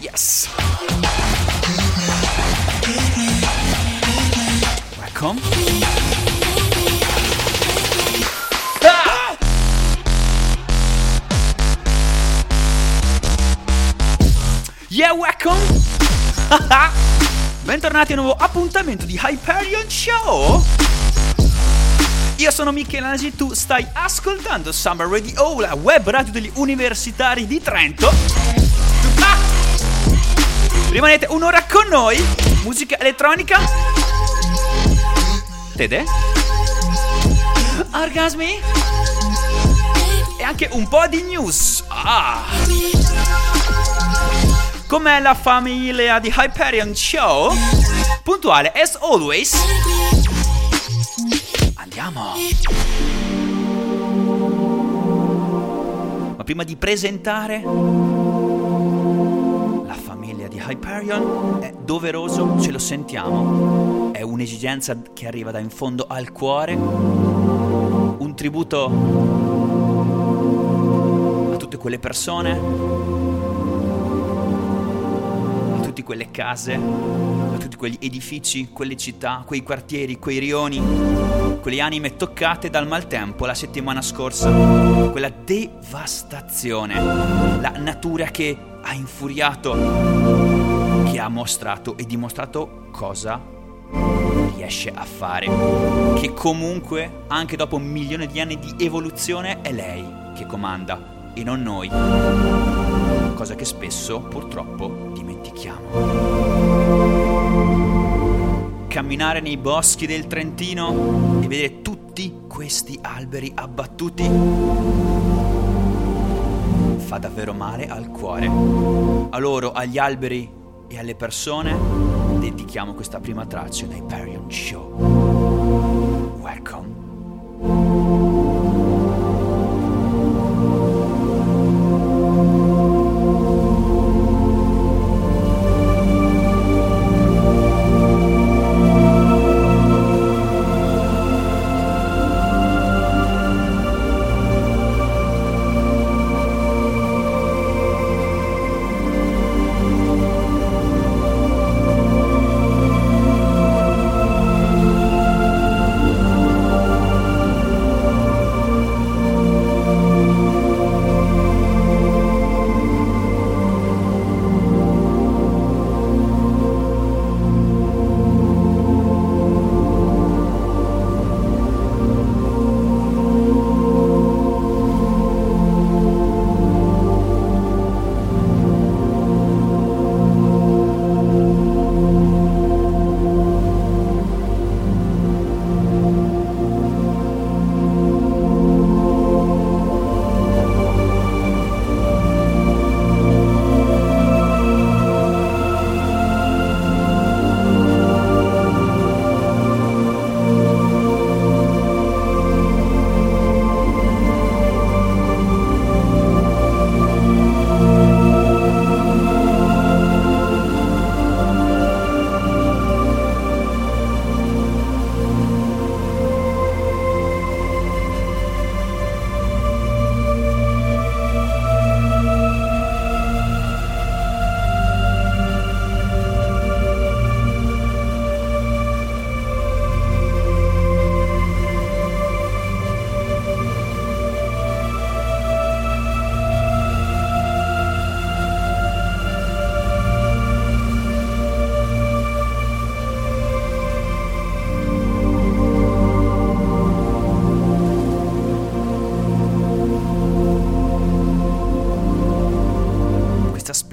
Yes. Welcome. Ah! Yeah, welcome. Bentornati a un nuovo appuntamento di Hyperion Show. Io sono Michelangelo, tu stai ascoltando Summer Radio, la web radio degli universitari di Trento. Ah! Rimanete un'ora con noi, musica elettronica. Tede? Orgasmi? E anche un po' di news. Ah! Com'è la famiglia di Hyperion Show? Puntuale as always. Prima di presentare la famiglia di Hyperion, è doveroso, ce lo sentiamo. È un'esigenza che arriva da in fondo al cuore. Un tributo a tutte quelle persone a tutte quelle case, a tutti quegli edifici, quelle città, quei quartieri, quei rioni, quelle anime toccate dal maltempo la settimana scorsa, quella devastazione, la natura che ha infuriato, che ha mostrato e dimostrato cosa riesce a fare, che comunque anche dopo un milione di anni di evoluzione è lei che comanda e non noi. Cosa che spesso purtroppo dimentichiamo. Camminare nei boschi del Trentino e vedere tutti questi alberi abbattuti fa davvero male al cuore. A loro, agli alberi e alle persone dedichiamo questa prima traccia dai Hyperion Show. Welcome.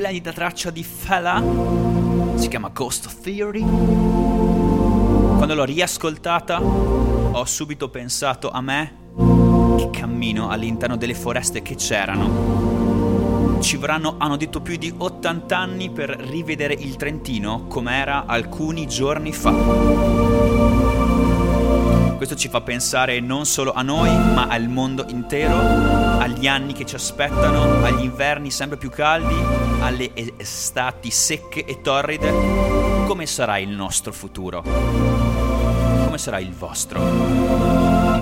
Splendida traccia di Fela si chiama Ghost Theory. Quando l'ho riascoltata ho subito pensato a me che cammino all'interno delle foreste che c'erano. Ci vorranno, hanno detto, più di 80 anni per rivedere il Trentino com'era alcuni giorni fa. Questo ci fa pensare non solo a noi, ma al mondo intero, agli anni che ci aspettano, agli inverni sempre più caldi, alle estati secche e torride. Come sarà il nostro futuro? Come sarà il vostro?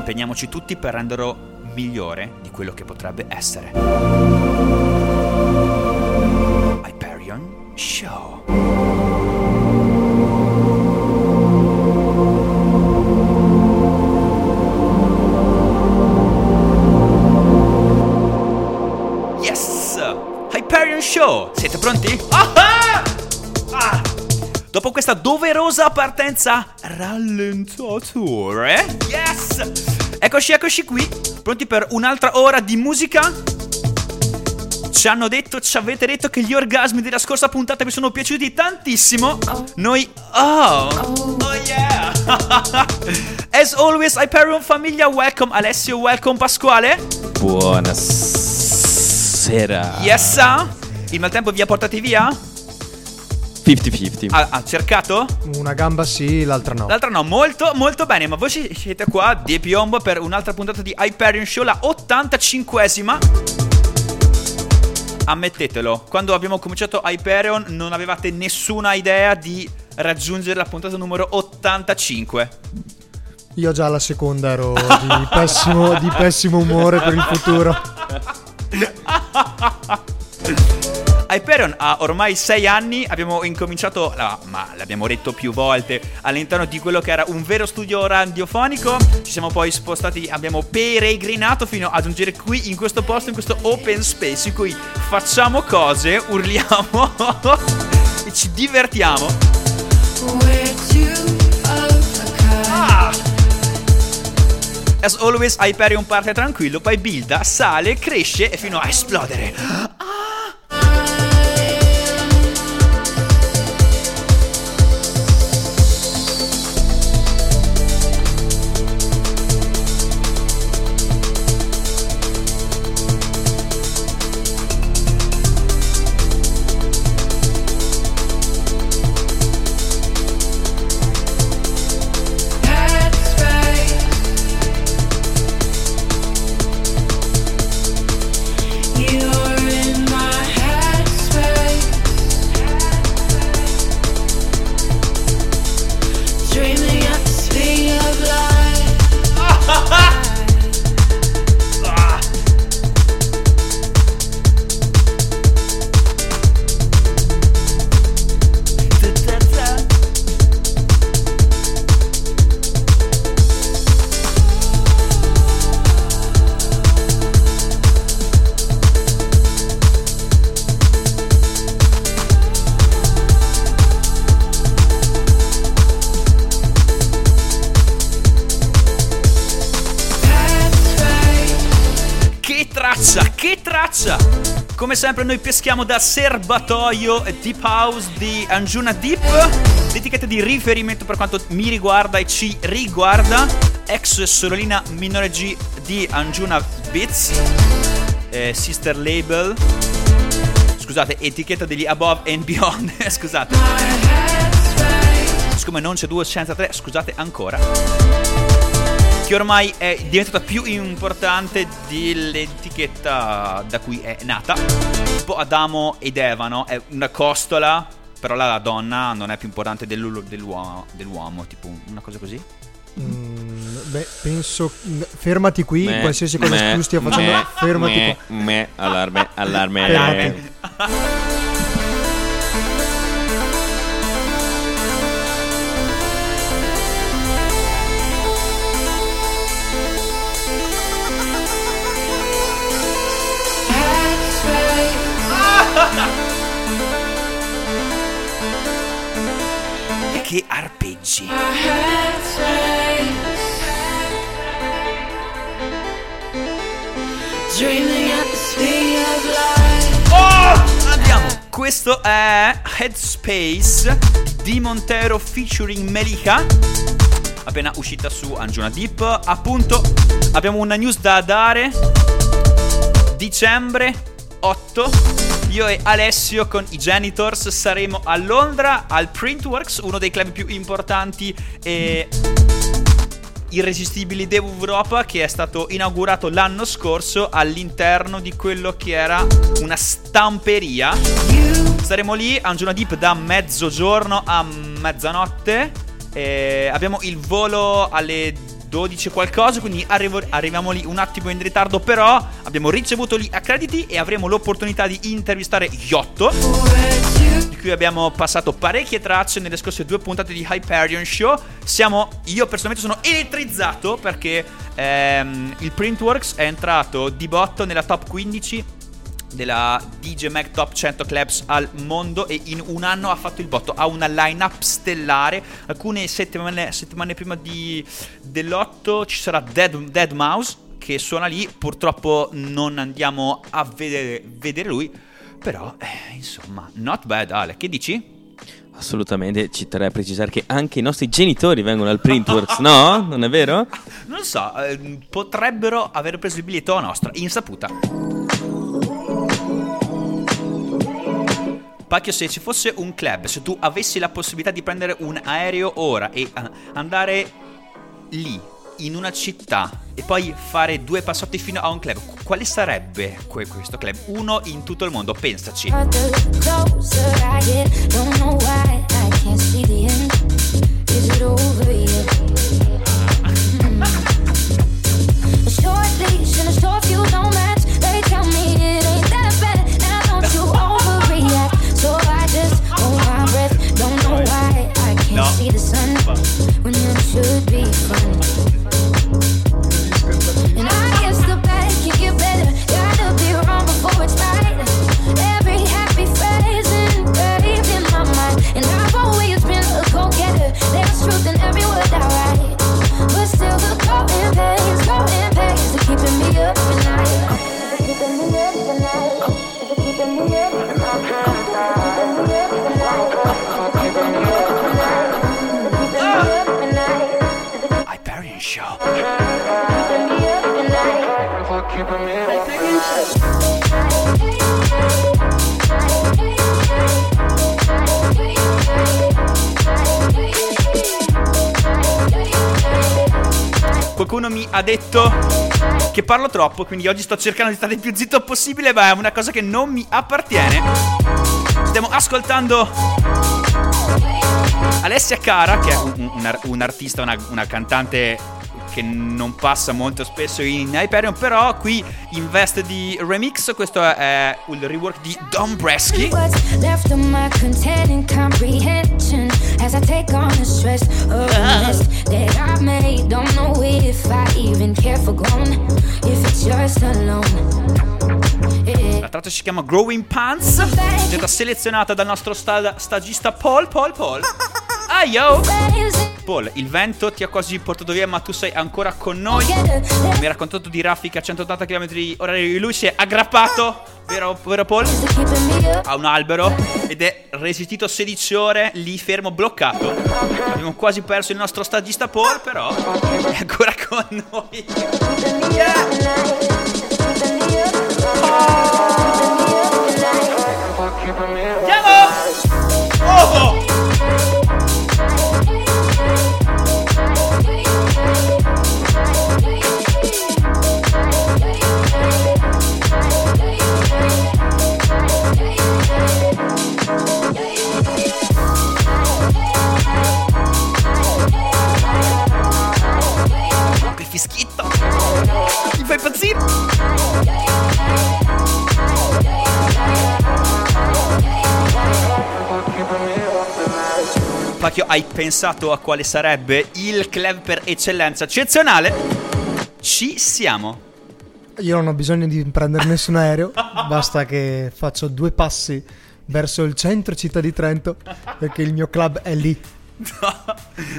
impegniamoci tutti per renderlo migliore di quello che potrebbe essere. Hyperion Show. Hyperion Show! Siete pronti? Ah! ah! Dopo questa doverosa partenza rallentatore, yes! Eccoci, eccoci qui, pronti per un'altra ora di musica? Ci hanno detto, ci avete detto che gli orgasmi della scorsa puntata vi sono piaciuti tantissimo. Noi, oh, oh yeah! As always, Hyperion famiglia, welcome Alessio, welcome Pasquale. Buonasera. Yes, sir. Il maltempo vi ha portati via? 50-50. Ha, ha cercato? Una gamba sì, l'altra no. L'altra no, molto molto bene, ma voi siete qua di piombo per un'altra puntata di Hyperion Show, la 85esima. Ammettetelo, quando abbiamo cominciato Hyperion non avevate nessuna idea di raggiungere la puntata numero 85. Io già alla seconda ero di pessimo, di pessimo umore per il futuro. Hyperion ha ormai 6 anni, abbiamo incominciato, no, ma l'abbiamo detto più volte, all'interno di quello che era un vero studio radiofonico, ci siamo poi spostati, abbiamo peregrinato fino a giungere qui in questo posto, in questo open space in cui facciamo cose, urliamo e ci divertiamo. Ah! As always, Hyperion parte tranquillo, poi builda, sale, cresce e fino a esplodere. Che sempre noi peschiamo dal serbatoio Deep House di Anjuna Deep, l'etichetta di riferimento per quanto mi riguarda e ci riguarda, ex sorellina minore G di Anjuna Beats, eh, sister label, scusate, etichetta degli Above and Beyond, scusate. Siccome non c'è 2 senza 3, scusate ancora che ormai è diventata più importante dell'etichetta da cui è nata. Tipo Adamo ed Eva, no? È una costola, però la donna non è più importante dell'u- dell'uomo, dell'uomo, tipo una cosa così. Mm, beh, penso. Fermati qui, Me, qualsiasi cosa me, tu stia facendo, me, fermati me, qua. Me, allarme, allarme. Fermati. Che arpeggi. Oh! Andiamo! Questo è Headspace di Montero featuring Melika. Appena uscita su Anjuna Deep. Appunto, abbiamo una news da dare. Dicembre 8. Io e Alessio con i Genitors saremo a Londra al Printworks, uno dei club più importanti e irresistibili d'Europa che è stato inaugurato l'anno scorso all'interno di quello che era una stamperia. Saremo lì a Anjuna Deep da mezzogiorno a mezzanotte. Abbiamo il volo alle 12 qualcosa, quindi arrivo- arriviamo lì un attimo in ritardo, però abbiamo ricevuto gli accrediti e avremo l'opportunità di intervistare Yotto, di cui abbiamo passato parecchie tracce nelle scorse due puntate di Hyperion Show. Siamo, io personalmente sono elettrizzato perché ehm, il Printworks è entrato di botto nella top 15 della DJ Mag Top 100 Clubs al mondo e in un anno ha fatto il botto. Ha una line-up stellare. Alcune settimane, settimane prima di, dell'8 ci sarà Dead, Dead Mouse che suona lì. Purtroppo non andiamo a vedere, vedere lui. Però, eh, insomma, not bad Ale. Che dici? Assolutamente, ci terrei a precisare che anche i nostri genitori vengono al Printworks, no? Non è vero? Non so, eh, potrebbero aver preso il biglietto a nostra insaputa. Pacchio, se ci fosse un club, se tu avessi la possibilità di prendere un aereo ora e eh, andare lì, in una città, e poi fare due passotti fino a un club, quale sarebbe que- questo club? Uno in tutto il mondo, pensaci. Closer I get, don't know why I. Is it over yet? Mi ha detto che parlo troppo, quindi oggi sto cercando di stare il più zitto possibile, ma è una cosa che non mi appartiene. Stiamo ascoltando Alessia Cara, che è un, un- un artista, una, una cantante che non passa molto spesso in Hyperion, però qui in veste di remix, questo è il rework di Don Bresky. As I take on the stress of the mess that I made. Don't know if I even care for grown, if it's just alone. La traccia si chiama Growing Pants, è stata selezionata dal nostro sta- stagista Paul, Paul, Paul. Ah yo! Paul, il vento ti ha quasi portato via, ma tu sei ancora con noi. Mi ha raccontato di raffica a 180 km orari. Lui si è aggrappato, vero, vero Paul? A un albero ed è resistito 16 ore lì fermo, bloccato. Abbiamo quasi perso il nostro stagista Paul, però è ancora con noi. Andiamo! Pacchio, hai pensato a quale sarebbe il club per eccellenza eccezionale? Ci siamo. Io non ho bisogno di prendere nessun aereo, basta che faccio due passi verso il centro città di Trento, perché il mio club è lì.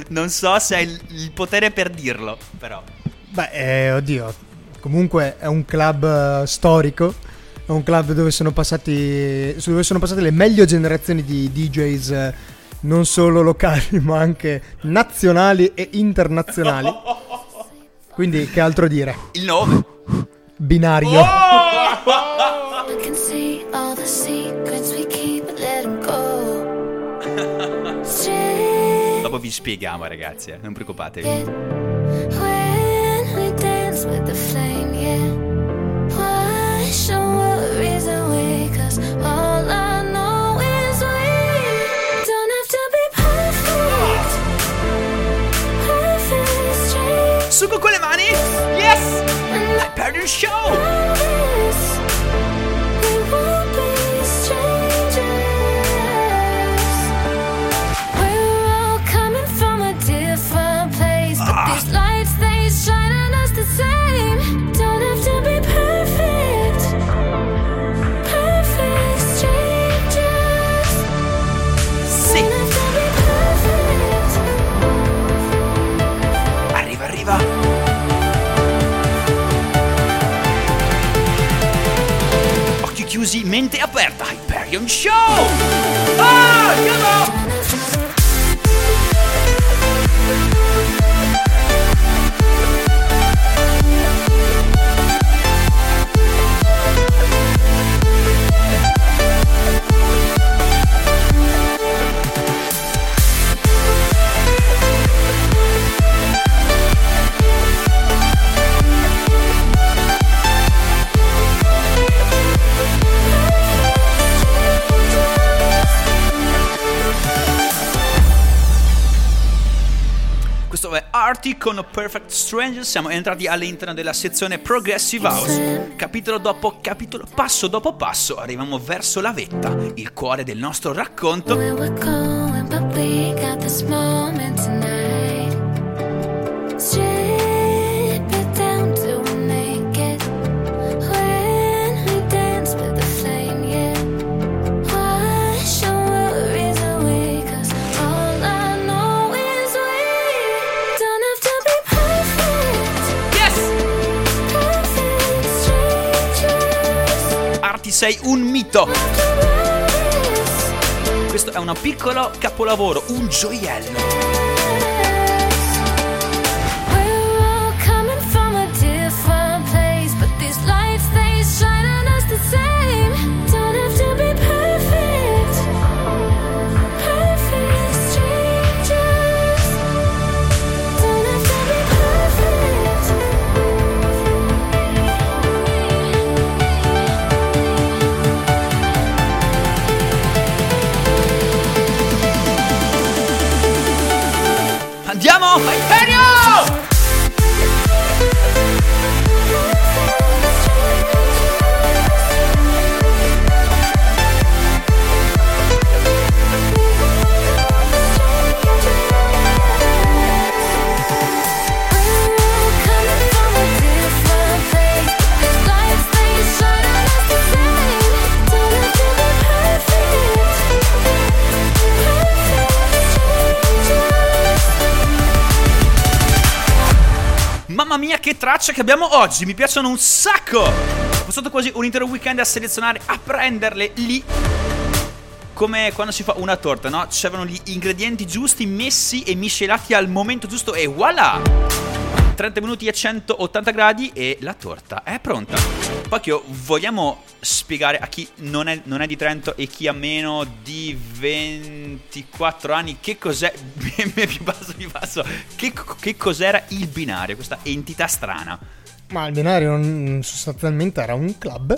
non so se hai il, il potere per dirlo, però. Beh, eh, oddio, comunque è un club eh, storico, è un club dove sono passati, dove sono passate le meglio generazioni di DJs, eh, non solo locali, ma anche nazionali e internazionali. Quindi, che altro dire? Il nome. Binario. Straight Dopo vi spieghiamo, ragazzi, eh, non preoccupatevi. with the flame, yeah. Why show worries away? Cause all have to be perfect. Perfect straight. Su Mente aperta. Hyperion Show! Ah, Artie con Perfect Stranger. Siamo entrati all'interno della sezione Progressive House. Capitolo dopo capitolo, passo dopo passo, arriviamo verso la vetta, il cuore del nostro racconto. Artie sei un mito. Questo è un piccolo capolavoro, un gioiello. Mamma mia che tracce che abbiamo oggi, mi piacciono un sacco! Ho passato quasi un intero weekend a selezionare, a prenderle lì come quando si fa una torta, no? C'erano gli ingredienti giusti messi e miscelati al momento giusto e voilà! 30 minuti a 180 gradi e la torta è pronta. Pacchio, vogliamo spiegare a chi non è, non è di Trento e chi ha meno di 24 anni che cos'è, più basso di basso, che, che cos'era il binario, questa entità strana? Ma il binario sostanzialmente era un club,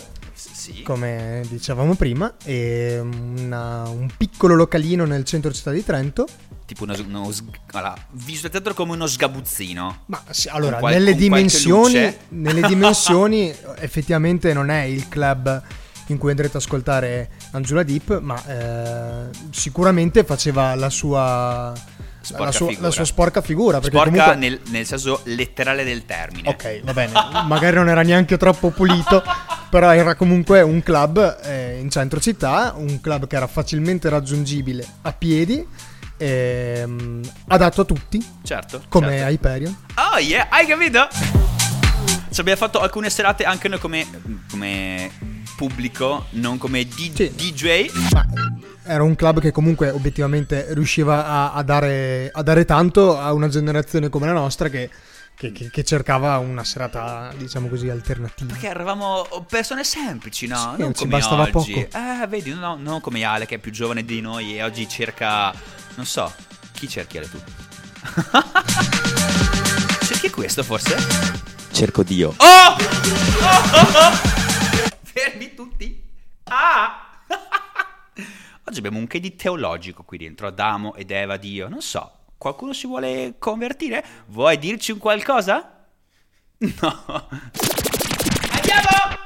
Sì. come dicevamo prima, e una- un piccolo localino nel centro città di Trento. Tipo uno, uno allora, visualizzatelo come uno sgabuzzino. Ma sì, allora, qual- nelle, dimensioni, nelle dimensioni effettivamente non è il club in cui andrete ad ascoltare Angela Deep, ma eh, sicuramente faceva la sua, Sporca la sua, la sua sporca figura. Sporca comunque, nel, nel senso letterale del termine. Ok, va bene, magari non era neanche troppo pulito, però era comunque un club eh, in centro città, un club che era facilmente raggiungibile a piedi, ehm, adatto a tutti, Certo. come certo. Hyperion. Oh yeah, hai capito? Ci abbiamo fatto alcune serate anche noi come, come pubblico, non come di- Sì. DJ. Ma era un club che comunque obiettivamente riusciva a, a dare, a dare tanto a una generazione come la nostra che, che- che- che cercava una serata, diciamo così, alternativa. Perché eravamo persone semplici, no? Sì, non ci come bastava oggi. poco. Eh, vedi, no, non come Ale che è più giovane di noi e oggi cerca... Non so, chi cerchi Ale tu? cerchi questo forse? Cerco Dio. Oh! Fermi tutti. Ah! Oggi abbiamo un che di teologico qui dentro, Adamo ed Eva, Dio. Non so, qualcuno si vuole convertire? Vuoi dirci un qualcosa? No. Andiamo!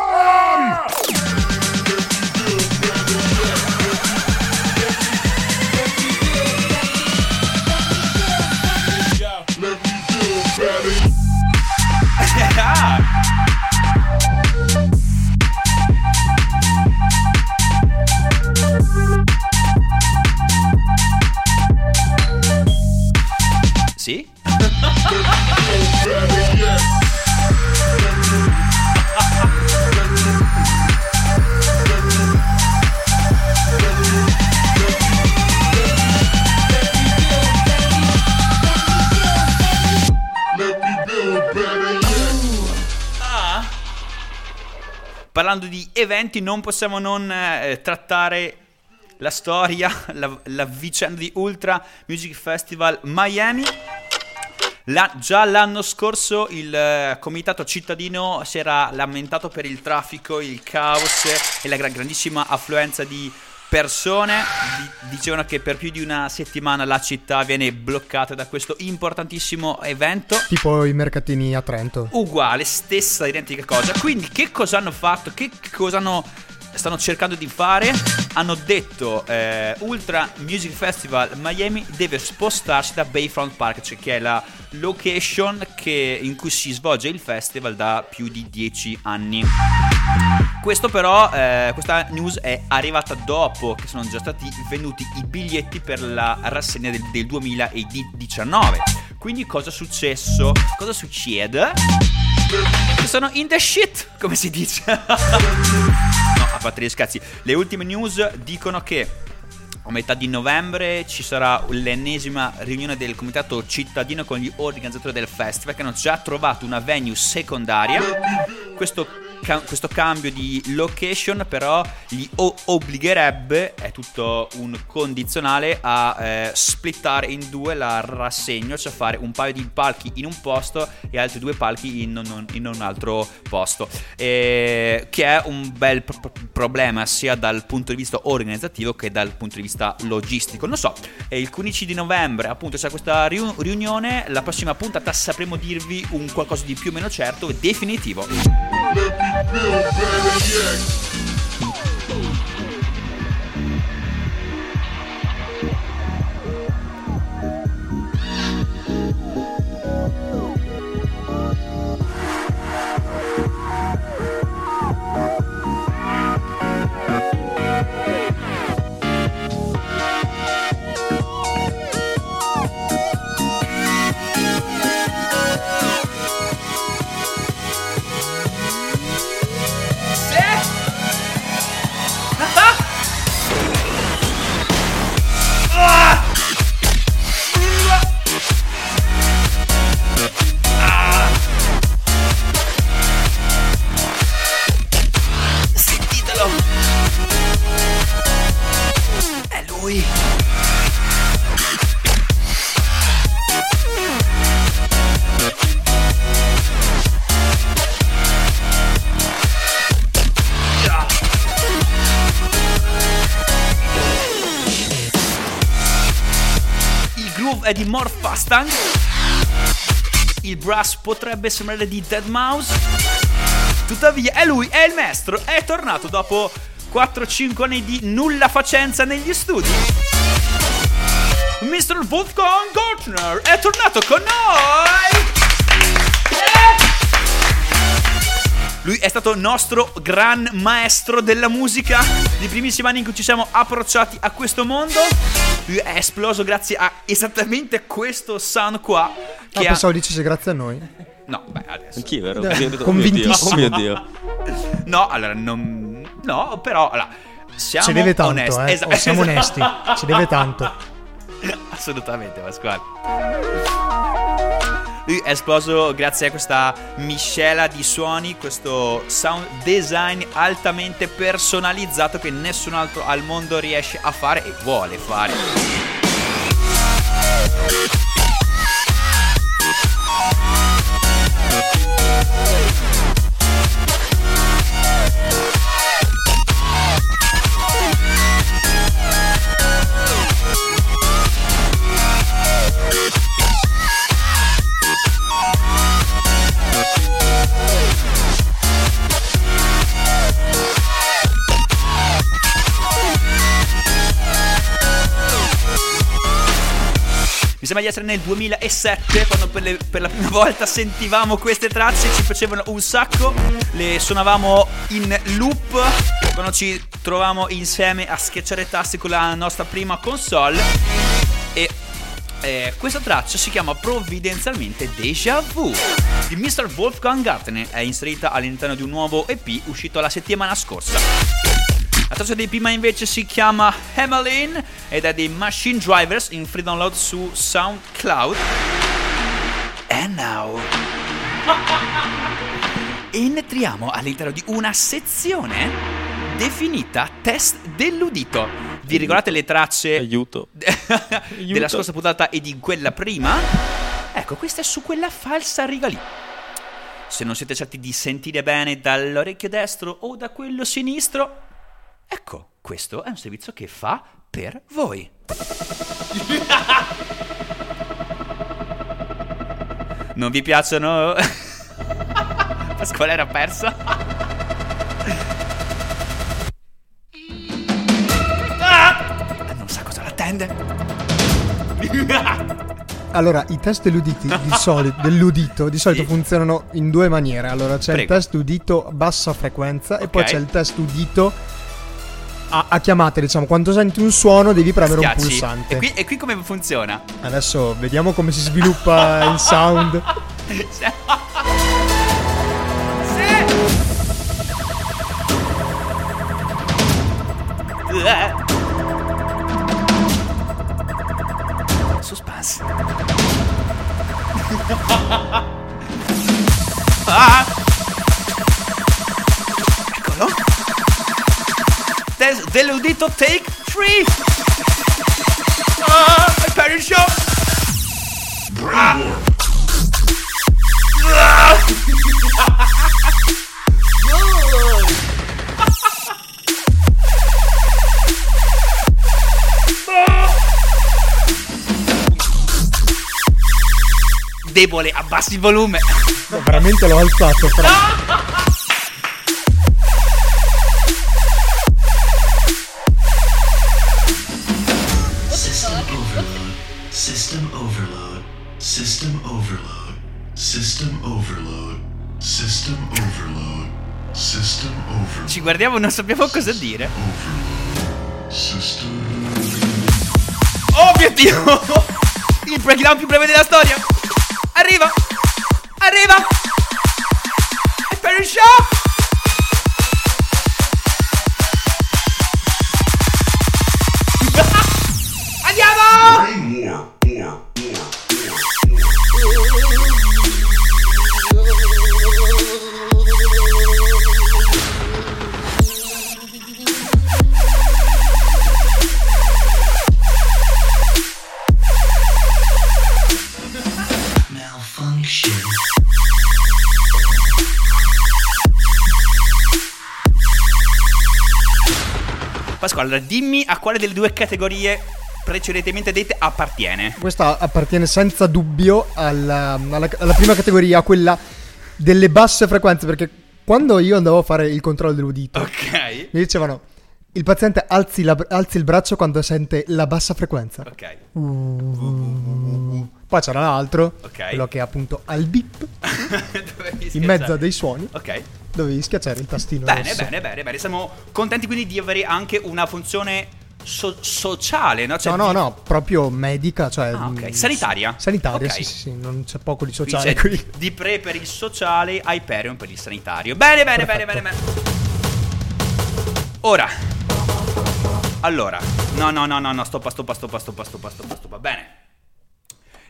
Ah! Parlando di eventi, non possiamo non eh, trattare la storia, la, la vicenda di Ultra Music Festival Miami. La- già l'anno scorso il eh, comitato cittadino si era lamentato per il traffico, il caos e la gra- grandissima affluenza di persone. Di- dicevano che per più di una settimana la città viene bloccata da questo importantissimo evento. Tipo i mercatini a Trento. Uguale, stessa identica cosa. Quindi che cosa hanno fatto? Che cosa hanno stanno cercando di fare? Hanno detto eh, Ultra Music Festival Miami deve spostarsi da Bayfront Park, cioè che è la location che- in cui si svolge il festival da più di 10 anni. Questo però, eh, questa news è arrivata dopo che sono già stati venduti i biglietti per la rassegna del, del 2019. Quindi cosa è successo? Cosa succede? Sono in the shit, come si dice. parte gli scherzi. Le ultime news dicono che a metà di novembre ci sarà l'ennesima riunione del comitato cittadino con gli organizzatori del festival che hanno già trovato una venue secondaria. Questo, ca- questo cambio di location però gli o- obbligherebbe, è tutto un condizionale, a eh, splittare in due la rassegna, cioè fare un paio di palchi in un posto e altri due palchi in un, in un altro posto. Eh, che è un bel pro- pro- problema sia dal punto di vista organizzativo che dal punto di vista logistico. Non so, il 15 di novembre appunto c'è questa riu- riunione, la prossima puntata sapremo dirvi un qualcosa di più o meno certo e definitivo. let me build better yet. È di Morphastang. Il brass potrebbe sembrare di Dead Mouse. Tuttavia è lui, è il maestro, è tornato dopo 4-5 anni di nulla facenza negli studi. Mr. Wolfgang Gartner è tornato con noi! Lui è stato il nostro gran maestro della musica nei primissimi anni in cui ci siamo approcciati a questo mondo. Lui è esploso grazie a esattamente questo sound qua. Ah, Che ha... pensavo dicesse grazie a noi. No, beh, adesso. Anch'io ero Dai, così, ho detto, mio Dio, convintissimo. oh mio Dio. No, allora non. No, però. Allora, siamo Ci deve tanto, onesti. eh. Esa- Oh, siamo esatto. onesti. Ci deve tanto. Assolutamente, Pasquale. Lui è esploso grazie a questa miscela di suoni, questo sound design altamente personalizzato che nessun altro al mondo riesce a fare e vuole fare. Sembra di essere nel 2007 quando per, le- per la prima volta sentivamo queste tracce, ci piacevano un sacco, le suonavamo in loop quando ci trovavamo insieme a schiacciare tasti con la nostra prima console e eh, questa traccia si chiama provvidenzialmente Deja Vu di Mr. Wolfgang Gartner, è inserita all'interno di un nuovo EP uscito la settimana scorsa. La traccia di prima invece si chiama Hamelin ed è dei Machine Drivers in free download su SoundCloud. And now entriamo all'interno di una sezione definita test dell'udito. Vi ricordate le tracce Aiuto. della scorsa puntata e di quella prima? Ecco, questa è su quella falsa riga lì. Se non siete certi di sentire bene dall'orecchio destro o da quello sinistro, ecco, questo è un servizio che fa per voi. Non vi piacciono? Pasquale era persa. Ah! Non sa cosa l'attende. Allora, i test dell'uditi di solito, dell'udito di solito Sì. funzionano in due maniere. Allora, c'è il Prego. test udito bassa frequenza e poi c'è il test udito a, a chiamate, diciamo, quando senti un suono devi premere un Schiacci. pulsante. E qui, e qui come funziona? Adesso vediamo come si sviluppa il sound. Suspense. ah! Dell'udito take 3. Ah, my parent show. Debole, abbassi il volume. No, veramente l'ho alzato. Fra. Guardiamo non sappiamo cosa dire. Oh mio dio! Il breakdown più breve della storia! Arriva! Arriva! Allora dimmi a quale delle due categorie precedentemente dette appartiene. Questa appartiene senza dubbio alla, alla- alla prima categoria, quella delle basse frequenze, perché quando io andavo a fare il controllo dell'udito, Ok. mi dicevano il paziente alzi, la- alzi il braccio quando sente la bassa frequenza. Ok. Poi c'era l'altro, Ok. quello che è appunto al beep, in mezzo a dei suoni, Ok. dovevi schiacciare il tastino Bene, rosso. bene, bene, bene. Siamo contenti quindi di avere anche una funzione so- sociale, no? Cioè no, no, no, proprio medica, cioè... Ah, ok. mm, Sanitaria? Sanitaria, Ok. sì, sì, sì, non c'è poco di Qui sociale c'è qui. Di pre per il sociale, Hyperion per il sanitario. Bene, bene, bene, bene, Perfetto. bene. Ora. Allora. No, no, no, no, no, stoppa, stoppa, stoppa, stoppa, stoppa, stoppa, stoppa. Bene.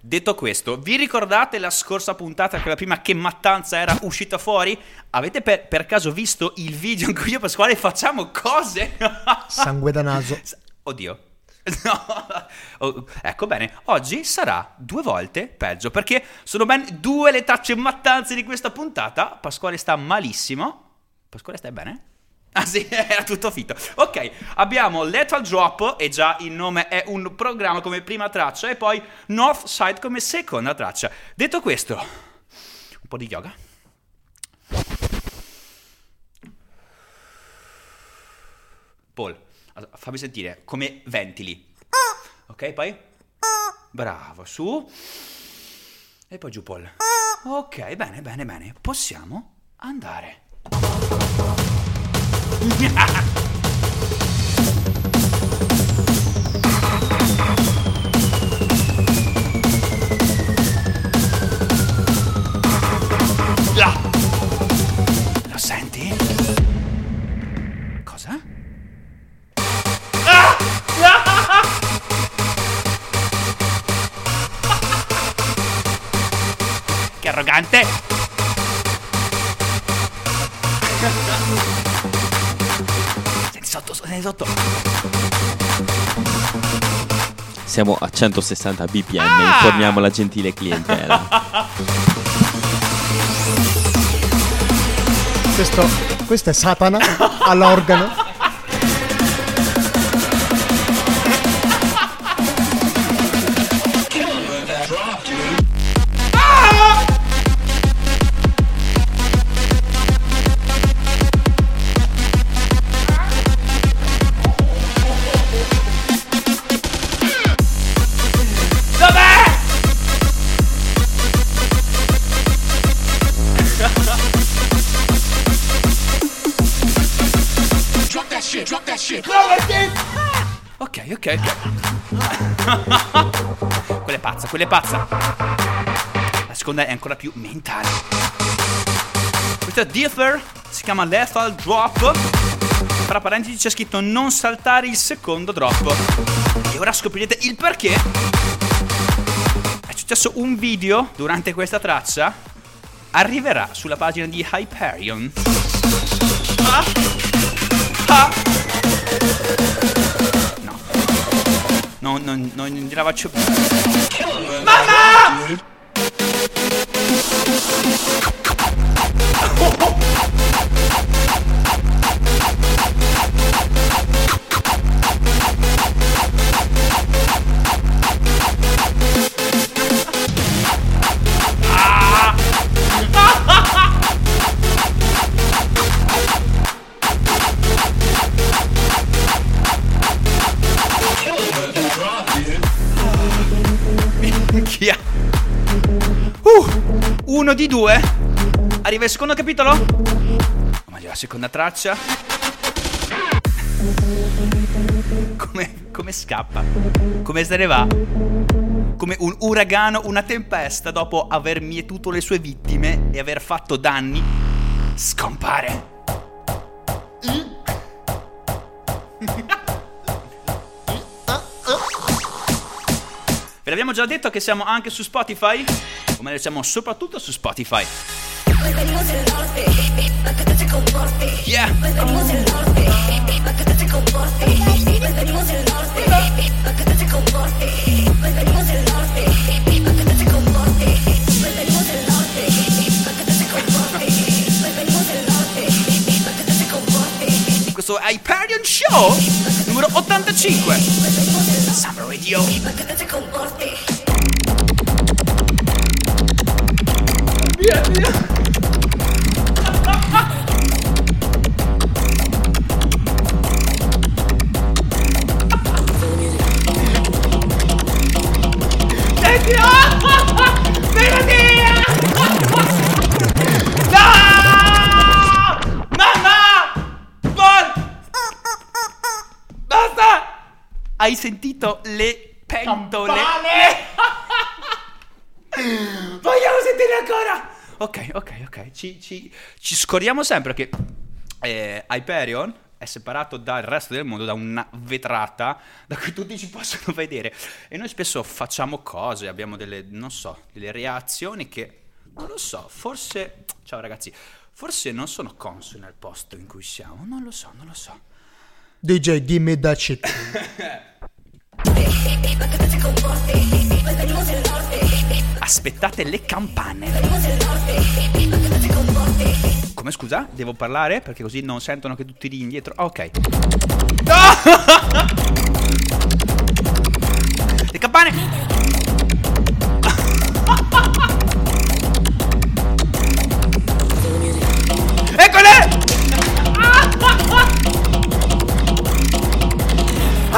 Detto questo, vi ricordate la scorsa puntata, quella prima che Mattanza era uscita fuori? Avete per, per caso visto il video in cui io e Pasquale facciamo cose? Sangue da naso. Oddio. No. Oh, ecco bene, oggi sarà due volte peggio perché sono ben due le tacce mattanze di questa puntata. Pasquale sta malissimo. Pasquale stai bene? Ah sì, era tutto fitto. Ok, abbiamo Lethal Drop e già il nome è un programma come prima traccia e poi North Side come seconda traccia. Detto questo, un po' di yoga. Paul, fammi sentire come ventili. Ok, poi? Bravo, su. E poi giù, Paul. Ok, bene, bene, bene. Possiamo andare. Là. Lo senti? Cosa? Che arrogante! Sotto, senti sotto. Siamo a 160 bpm, Ah! informiamo la gentile clientela. Questo, questo è Satana all'organo. Ok. quella è pazza, quella è pazza. La seconda è ancora più mentale. Questa Differ, si chiama Lethal Drop. Tra parentesi c'è scritto non saltare il secondo drop. E ora scoprirete il perché. È successo un video durante questa traccia. Arriverà sulla pagina di Hyperion. Ah. Ah. No, no, no, non gliela faccio più. Mamma! Minchia. Uno di due. Arriva il secondo capitolo. O meglio, la seconda traccia. Come, come scappa? Come se ne va? Come un uragano, una tempesta dopo aver mietuto le sue vittime e aver fatto danni. Scompare. Ve l'abbiamo già detto che siamo anche su Spotify? O meglio, siamo soprattutto su Spotify. Yeah! Questo Hyperion Show numero 85 Summer Radio Via, via. Senti, Hai sentito le pentole? Vogliamo sentire ancora? Ok, ok, ok. Ci, ci, ci scordiamo sempre che eh, Hyperion è separato dal resto del mondo da una vetrata da cui tutti ci possono vedere. E noi spesso facciamo cose, abbiamo delle, non so, delle reazioni che, non lo so, forse... Ciao ragazzi, forse non sono consone al posto in cui siamo. Non lo so, non lo so. DJ, dimmi that shit. Aspettate le campane. Come scusa? Devo parlare? Perché così non sentono che tutti lì indietro. Ah, ok. Le campane!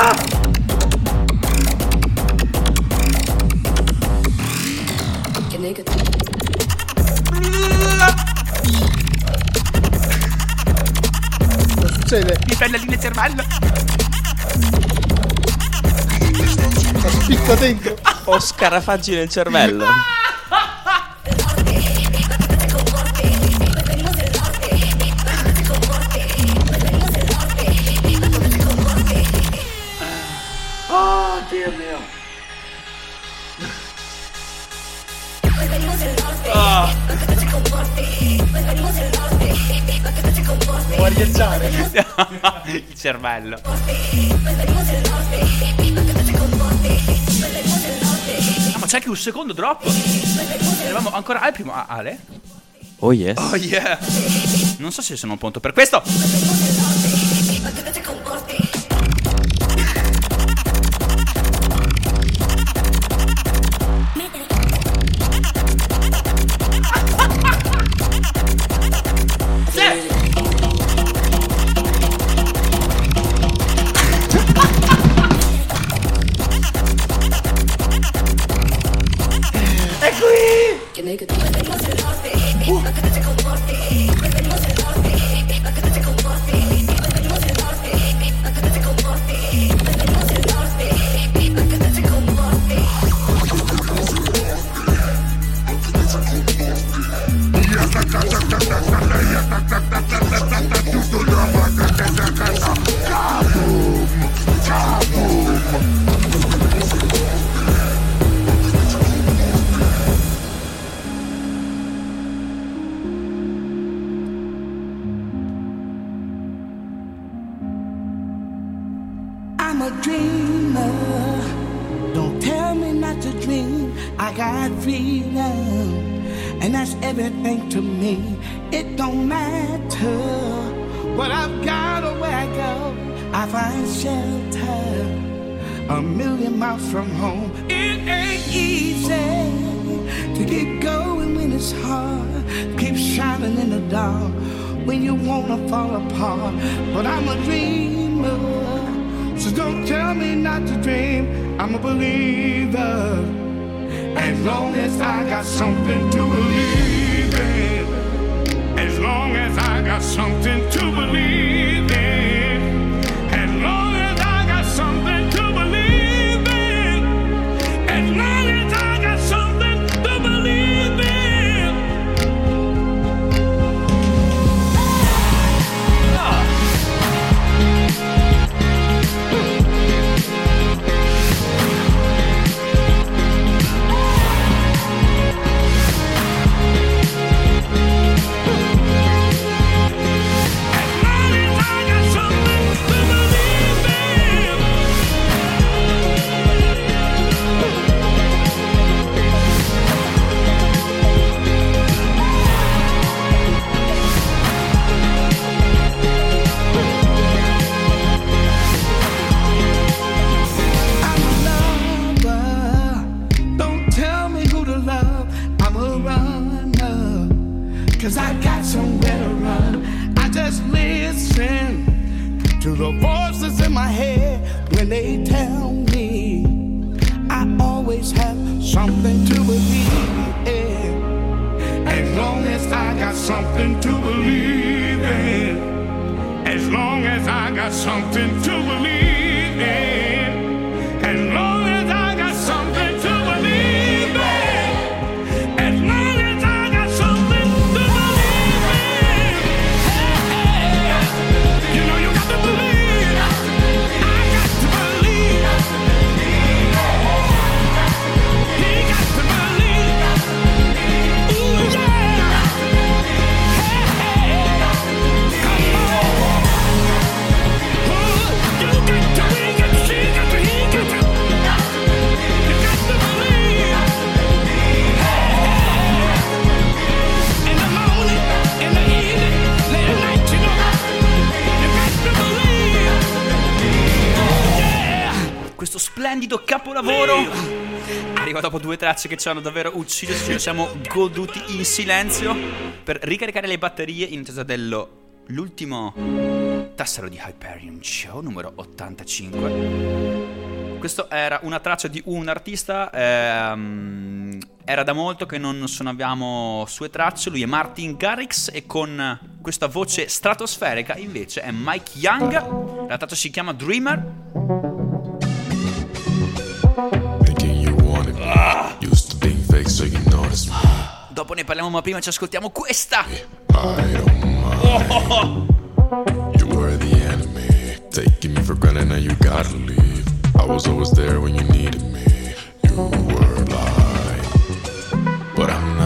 Ah! Che negative. Cosa succede? Mi pelle di cervello. Sta spicco dentro. Ho scarafaggi nel cervello. Ghiacciare? Il cervello. Ah, ma c'è anche un secondo drop. Eravamo ancora al primo. Ah, Ale? Oh yes. Oh yeah. Non so se sono pronto per questo. Splendido capolavoro arriva dopo due tracce che ci hanno davvero ucciso. Ci siamo goduti in silenzio per ricaricare le batterie in attesa dell'ultimo tassero di Hyperion Show numero 85. Questo era una traccia di un artista. ehm, era da molto che non suonavamo sue tracce. Lui è Martin Garrix e con questa voce stratosferica invece è Mike Young. La traccia si chiama Dreamer. Dopo ne parliamo, ma prima ci ascoltiamo questa. Mind. You were the enemy. Taking me for granted, now you gotta leave. I was always there when you needed me. You were blind. But I'm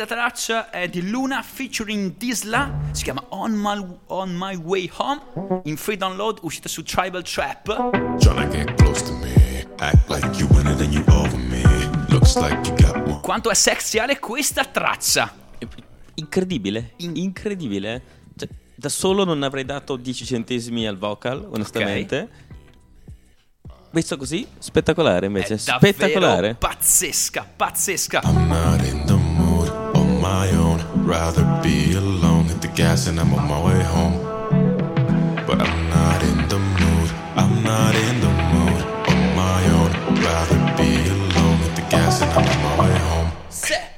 Questa splendida traccia è di Luna featuring Disla. Si chiama On My, On My Way Home. In free download, uscita su Tribal Trap. Quanto è sexiale questa traccia! Incredibile, incredibile. Cioè, da solo non avrei dato 10 centesimi al vocal, onestamente. Visto così, spettacolare invece, è spettacolare. pazzesca, pazzesca. I'm my own. Rather be alone. Hit the gas and I'm on my way home. But I'm not in the mood. I'm not in the mood on my own. Rather be alone. Hit the gas and I'm on my way home. Se!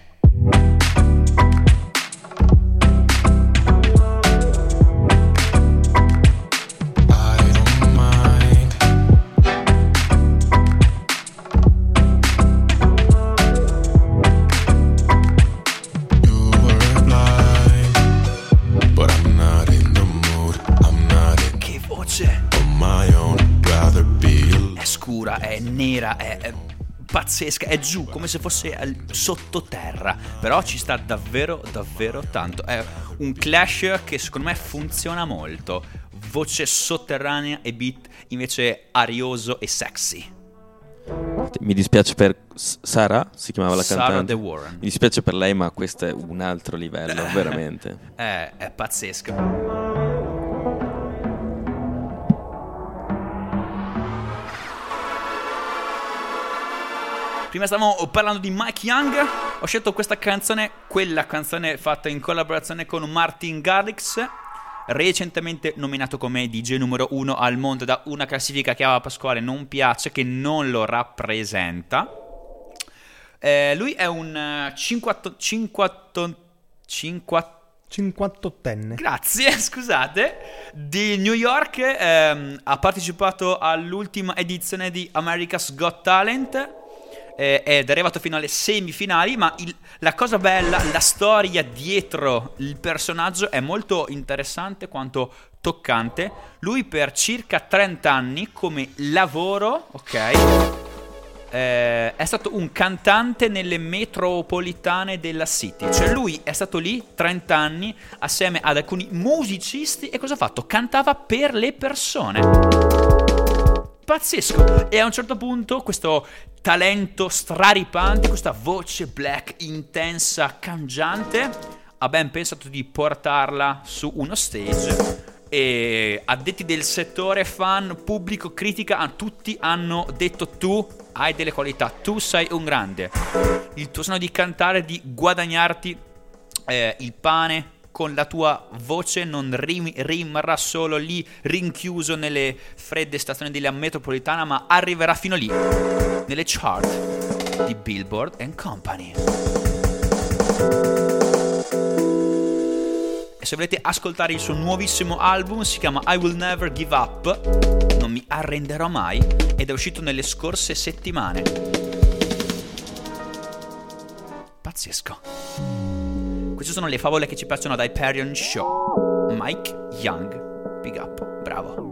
È, è pazzesca, è giù come se fosse sottoterra. Però ci sta davvero, davvero tanto. È un clash che secondo me funziona molto. Voce sotterranea e beat invece arioso e sexy. Mi dispiace per Sara, si chiamava la Sarah cantante. De Warren. Mi dispiace per lei, ma questo è un altro livello, veramente. È, è pazzesca. Prima stavamo parlando di Mike Young. Ho scelto questa canzone, quella canzone fatta in collaborazione con Martin Garrix. Recentemente nominato come DJ numero uno al mondo da una classifica che a Pasquale non piace, che non lo rappresenta. Eh, lui è un eh, 50, 50, 50 58enne. Grazie, scusate. Di New York ehm, ha partecipato all'ultima edizione di America's Got Talent eh, ed è arrivato fino alle semifinali, ma il- la cosa bella, la storia dietro il personaggio è molto interessante quanto toccante. Lui per circa 30 anni come lavoro, ok? eh, è stato un cantante nelle metropolitane della City. Cioè lui è stato lì 30 anni assieme ad alcuni musicisti e cosa ha fatto? Cantava per le persone. Pazzesco! E a un certo punto questo talento straripante, questa voce black intensa, cangiante, ha ben pensato di portarla su uno stage e addetti del settore, fan, pubblico, critica, a tutti hanno detto tu hai delle qualità, tu sei un grande. Il tuo sogno di cantare, di guadagnarti eh, il pane con la tua voce non rim- rimarrà solo lì rinchiuso nelle fredde stazioni della metropolitana, ma arriverà fino lì, nelle chart di Billboard Company. E se volete ascoltare il suo nuovissimo album, si chiama I Will Never Give Up, non mi arrenderò mai, ed è uscito nelle scorse settimane. Pazzesco. Queste sono le favole che ci piacciono da Hyperion Show. Mike Young, big up, bravo.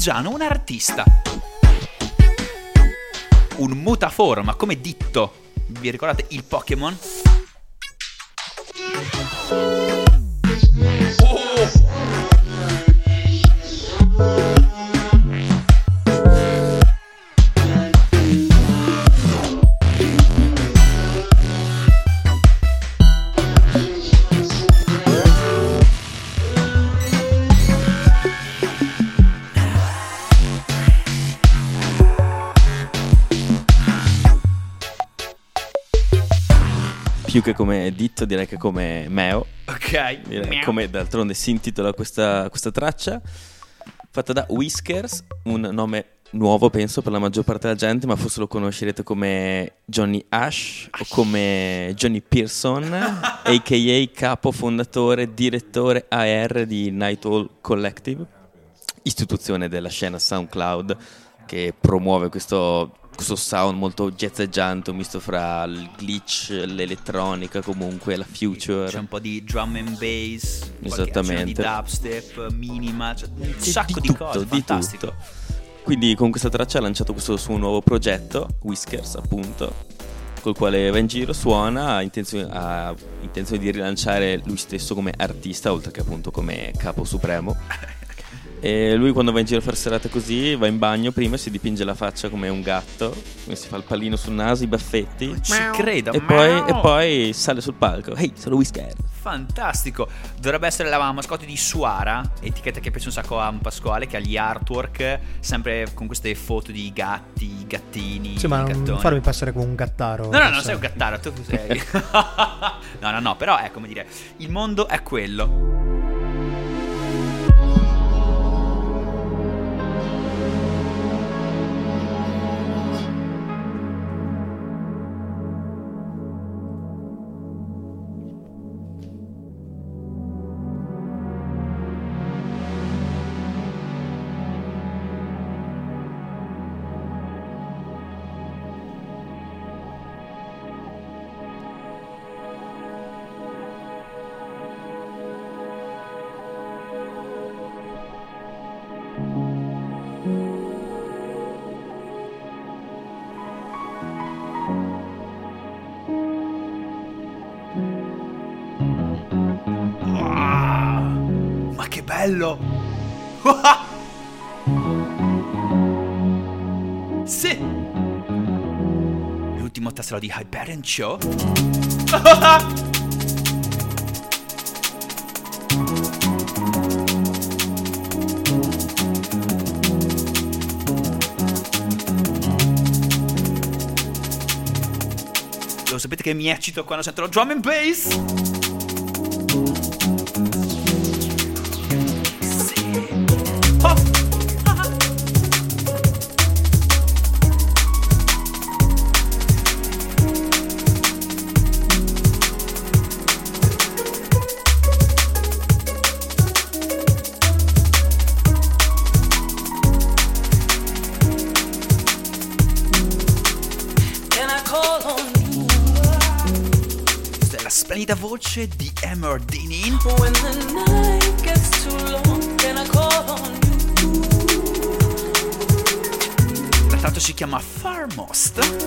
Artigiano, un artista. Un mutaforma, come ditto. Vi ricordate il Pokémon? Più che come ditto, direi che come Meo. Ok. Come d'altronde si intitola questa, questa traccia. Fatta da Whiskers, un nome nuovo penso per la maggior parte della gente, ma forse lo conoscerete come Johnny Ash o come Johnny Pearson, a.k.a. capo fondatore, direttore AR di Night Hall Collective, istituzione della scena SoundCloud che promuove questo, questo sound molto jazzeggiante, un misto fra il glitch, l'elettronica comunque, la future. C'è un po' di drum and bass, Esattamente. di dubstep, minimal, cioè un Sì, sacco di, tutto, cose, di fantastico. tutto. Quindi con questa traccia ha lanciato questo suo nuovo progetto, Whiskers appunto, col quale va in giro, suona, ha intenzione, ha intenzione di rilanciare lui stesso come artista, oltre che appunto come capo supremo. E lui quando va in giro a fare serate così, va in bagno prima, si dipinge la faccia come un gatto, si fa il pallino sul naso, i baffetti, Ci credo. e poi, e poi sale sul palco. Ehi, sono Whisker. Fantastico. Dovrebbe essere la mascotte di Suara, etichetta che piace un sacco a Pasquale, che ha gli artwork, sempre con queste foto di gatti, gattini, Sì, ma non gattoni. farmi passare come un gattaro. No, no, non Cioè, sei un gattaro, tu sei. no, no, no, però è come dire, il mondo è quello. Sì! L'ultimo tessero di Hyperion Show. Lo sapete che mi eccito quando sento lo drum and bass? I call on you? La traccia si chiama Farmost.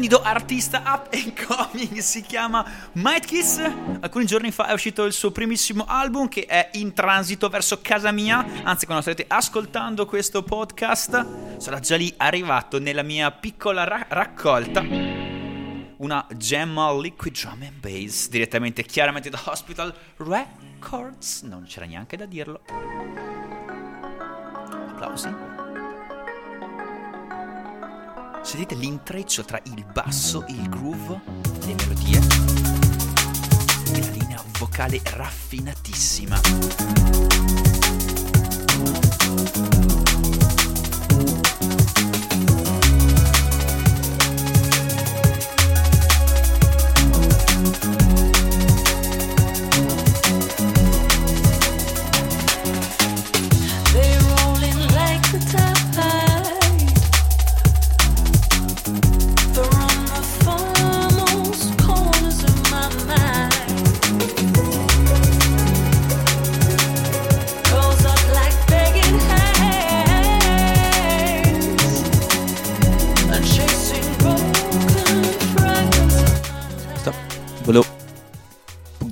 Morbido artista up and coming, si chiama Might Kiss. Alcuni giorni fa è uscito il suo primissimo album che è in transito verso casa mia. Anzi, quando starete ascoltando questo podcast, sarà già lì arrivato nella mia piccola ra- raccolta. Una gemma liquid drum and bass direttamente, chiaramente da Hospital Records. Non c'era neanche da dirlo. Applausi. Sentite l'intreccio tra il basso, il groove, le melodie e la linea vocale raffinatissima.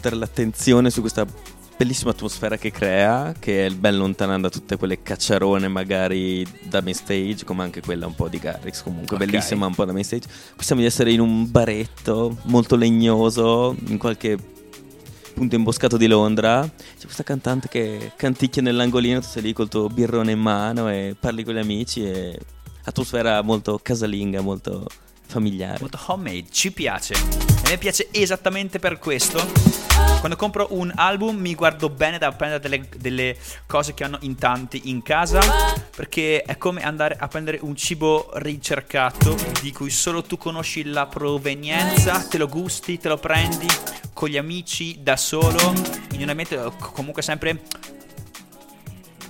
Puntare l'attenzione su questa bellissima atmosfera che crea, che è ben lontana da tutte quelle cacciarone magari da main stage, come anche quella un po' di Garrix, comunque Ok. bellissima un po' da main stage. Possiamo di essere in un baretto molto legnoso, in qualche punto imboscato di Londra. C'è questa cantante che canticchia nell'angolino, tu sei lì col tuo birrone in mano e parli con gli amici e atmosfera molto casalinga, molto familiare. Molto homemade, ci piace. A me piace esattamente per questo. Quando compro un album mi guardo bene da prendere delle, delle cose che hanno in tanti in casa. Perché è come andare a prendere un cibo ricercato di cui solo tu conosci la provenienza, te lo gusti, te lo prendi con gli amici, da solo, in un ambiente eh, comunque sempre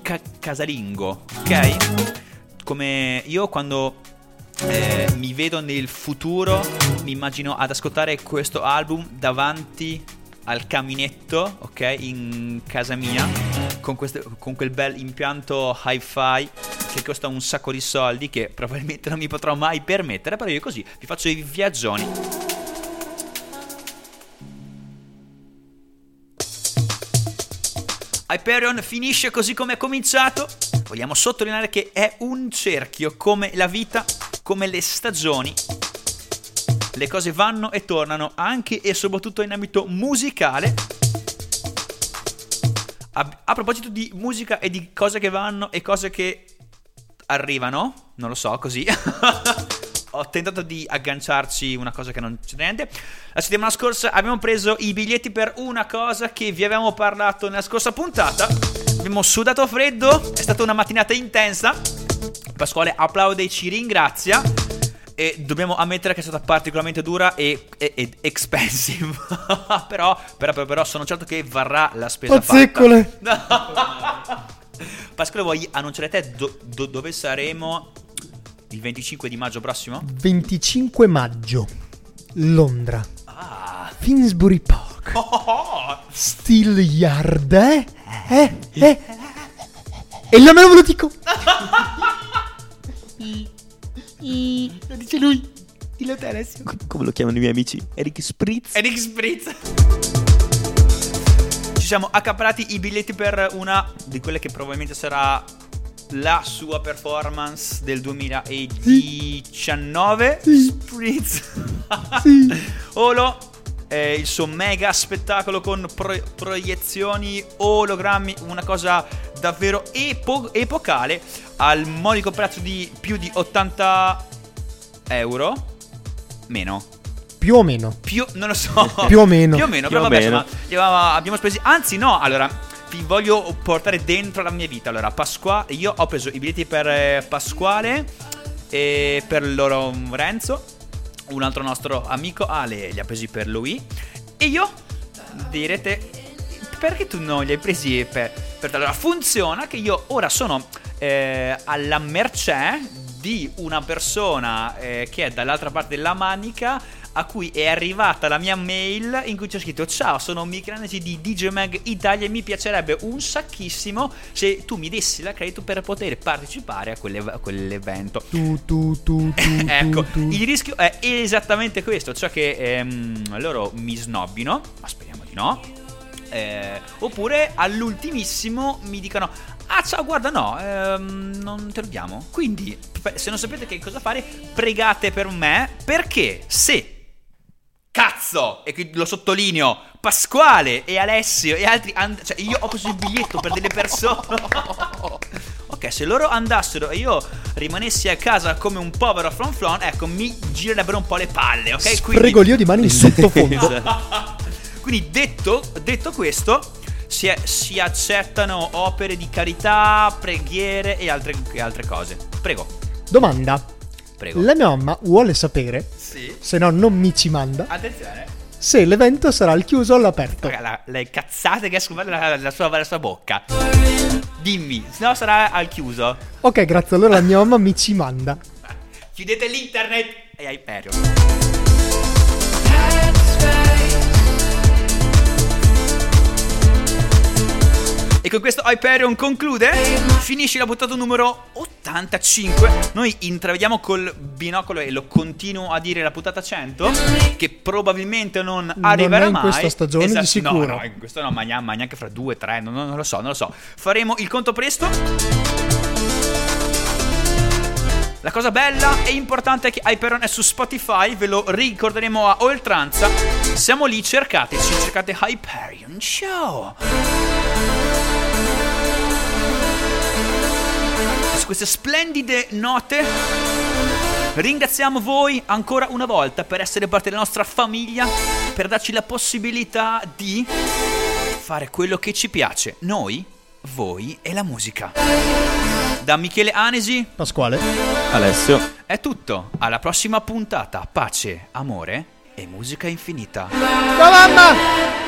ca- casalingo, ok? Come io quando eh, mi vedo nel futuro, mi immagino ad ascoltare questo album davanti al caminetto, ok, in casa mia, con, queste- con quel bel impianto hi-fi che costa un sacco di soldi che probabilmente non mi potrò mai permettere, però io così vi faccio i viaggioni. Hyperion finisce così come è cominciato. Vogliamo sottolineare che è un cerchio come la vita, come le stagioni. Le cose vanno e tornano anche e soprattutto in ambito musicale. A, a proposito di musica e di cose che vanno e cose che arrivano, non lo so, così. Ho tentato di agganciarci una cosa che non c'è niente. La settimana scorsa abbiamo preso i biglietti per una cosa che vi avevamo parlato nella scorsa puntata. Abbiamo sudato freddo, è stata una mattinata intensa. Pasquale applaude e ci ringrazia. E dobbiamo ammettere che è stata particolarmente dura e, e- ed expensive. però, però, però, sono certo che varrà la spesa Pazzeccole. fatta. Pasquale, vuoi annunciare te do- do- dove saremo il 25 di maggio prossimo? 25 maggio, Londra. Ah. Finsbury Park. Oh, Steel Yard, eh? Eh? Eh? E il nome non ve lo dico. Lo dice lui. Dillo te Alessio. Come lo chiamano i miei amici? Eric Spritz. Eric Spritz. Ci siamo accaparati i biglietti per una di quelle che probabilmente sarà la sua performance del 2019. Spritz. Olo. eh, il suo mega spettacolo con pro- proiezioni, ologrammi, una cosa davvero epo- epocale al modico prezzo di più di 80 euro. Meno. Più o meno. Più, non lo so. Più o meno. Più o meno, Più però o vabbè, meno. insomma, abbiamo spesi. Anzi, no, allora, vi voglio portare dentro la mia vita. Allora, Pasqua, io ho preso i biglietti per eh, Pasquale e per loro Renzo. Un altro nostro amico Ale li ha presi per lui. E io direte, perché tu non li hai presi per, per te? Allora, funziona che io ora sono eh, alla mercé di una persona eh, che è dall'altra parte della manica a cui è arrivata la mia mail in cui c'è scritto Ciao, sono Mick Energy di DJ Mag Italia e mi piacerebbe un sacchissimo se tu mi dessi la credito per poter partecipare a, quelle- a quell'evento. Tu, tu, tu, tu, Ecco, il rischio è esattamente questo, cioè che ehm, loro mi snobbino, ma speriamo di no, eh, oppure all'ultimissimo mi dicano Ah ciao guarda no ehm, Non te lo diamo Quindi se non sapete che cosa fare Pregate per me Perché se Cazzo E qui lo sottolineo Pasquale e Alessio e altri and- Cioè io ho preso il biglietto per delle persone Ok se loro andassero e io rimanessi a casa come un povero flonflon Ecco mi girerebbero un po' le palle Ok quindi Spregolio di mani in sottofondo. Esatto. quindi detto, detto questo, si, si accettano opere di carità, preghiere e altre, e altre cose. Prego, Domanda. Prego. La mia mamma vuole sapere, Sì. se no non mi ci manda, Attenzione. se l'evento sarà al chiuso o all'aperto. Raga, la- le cazzate che escono dalla, dalla sua, sua bocca. Dimmi, se no sarà al chiuso. Ok, grazie, allora la mia mamma mi ci manda. Chiudete l'internet e Hyperion. E con questo Hyperion conclude. Finisce la puntata numero 85. Noi intravediamo col binocolo e lo continuo a dire la puntata 100. Che probabilmente non arriverà in mai. questa stagione, di No, sicuro. no, in questo no, ma neanche, fra due, tre. Non, non lo so, non lo so. Faremo il conto presto. La cosa bella e importante è che Hyperon è su Spotify, ve lo ricorderemo a oltranza. Siamo lì, cercateci, cercate Hyperion Show. Queste splendide note ringraziamo voi ancora una volta per essere parte della nostra famiglia, per darci la possibilità di fare quello che ci piace, noi, voi e la musica. Da Michele Anesi Pasquale. Alessio. è tutto, alla prossima puntata, pace, amore e musica infinita. Ciao mamma!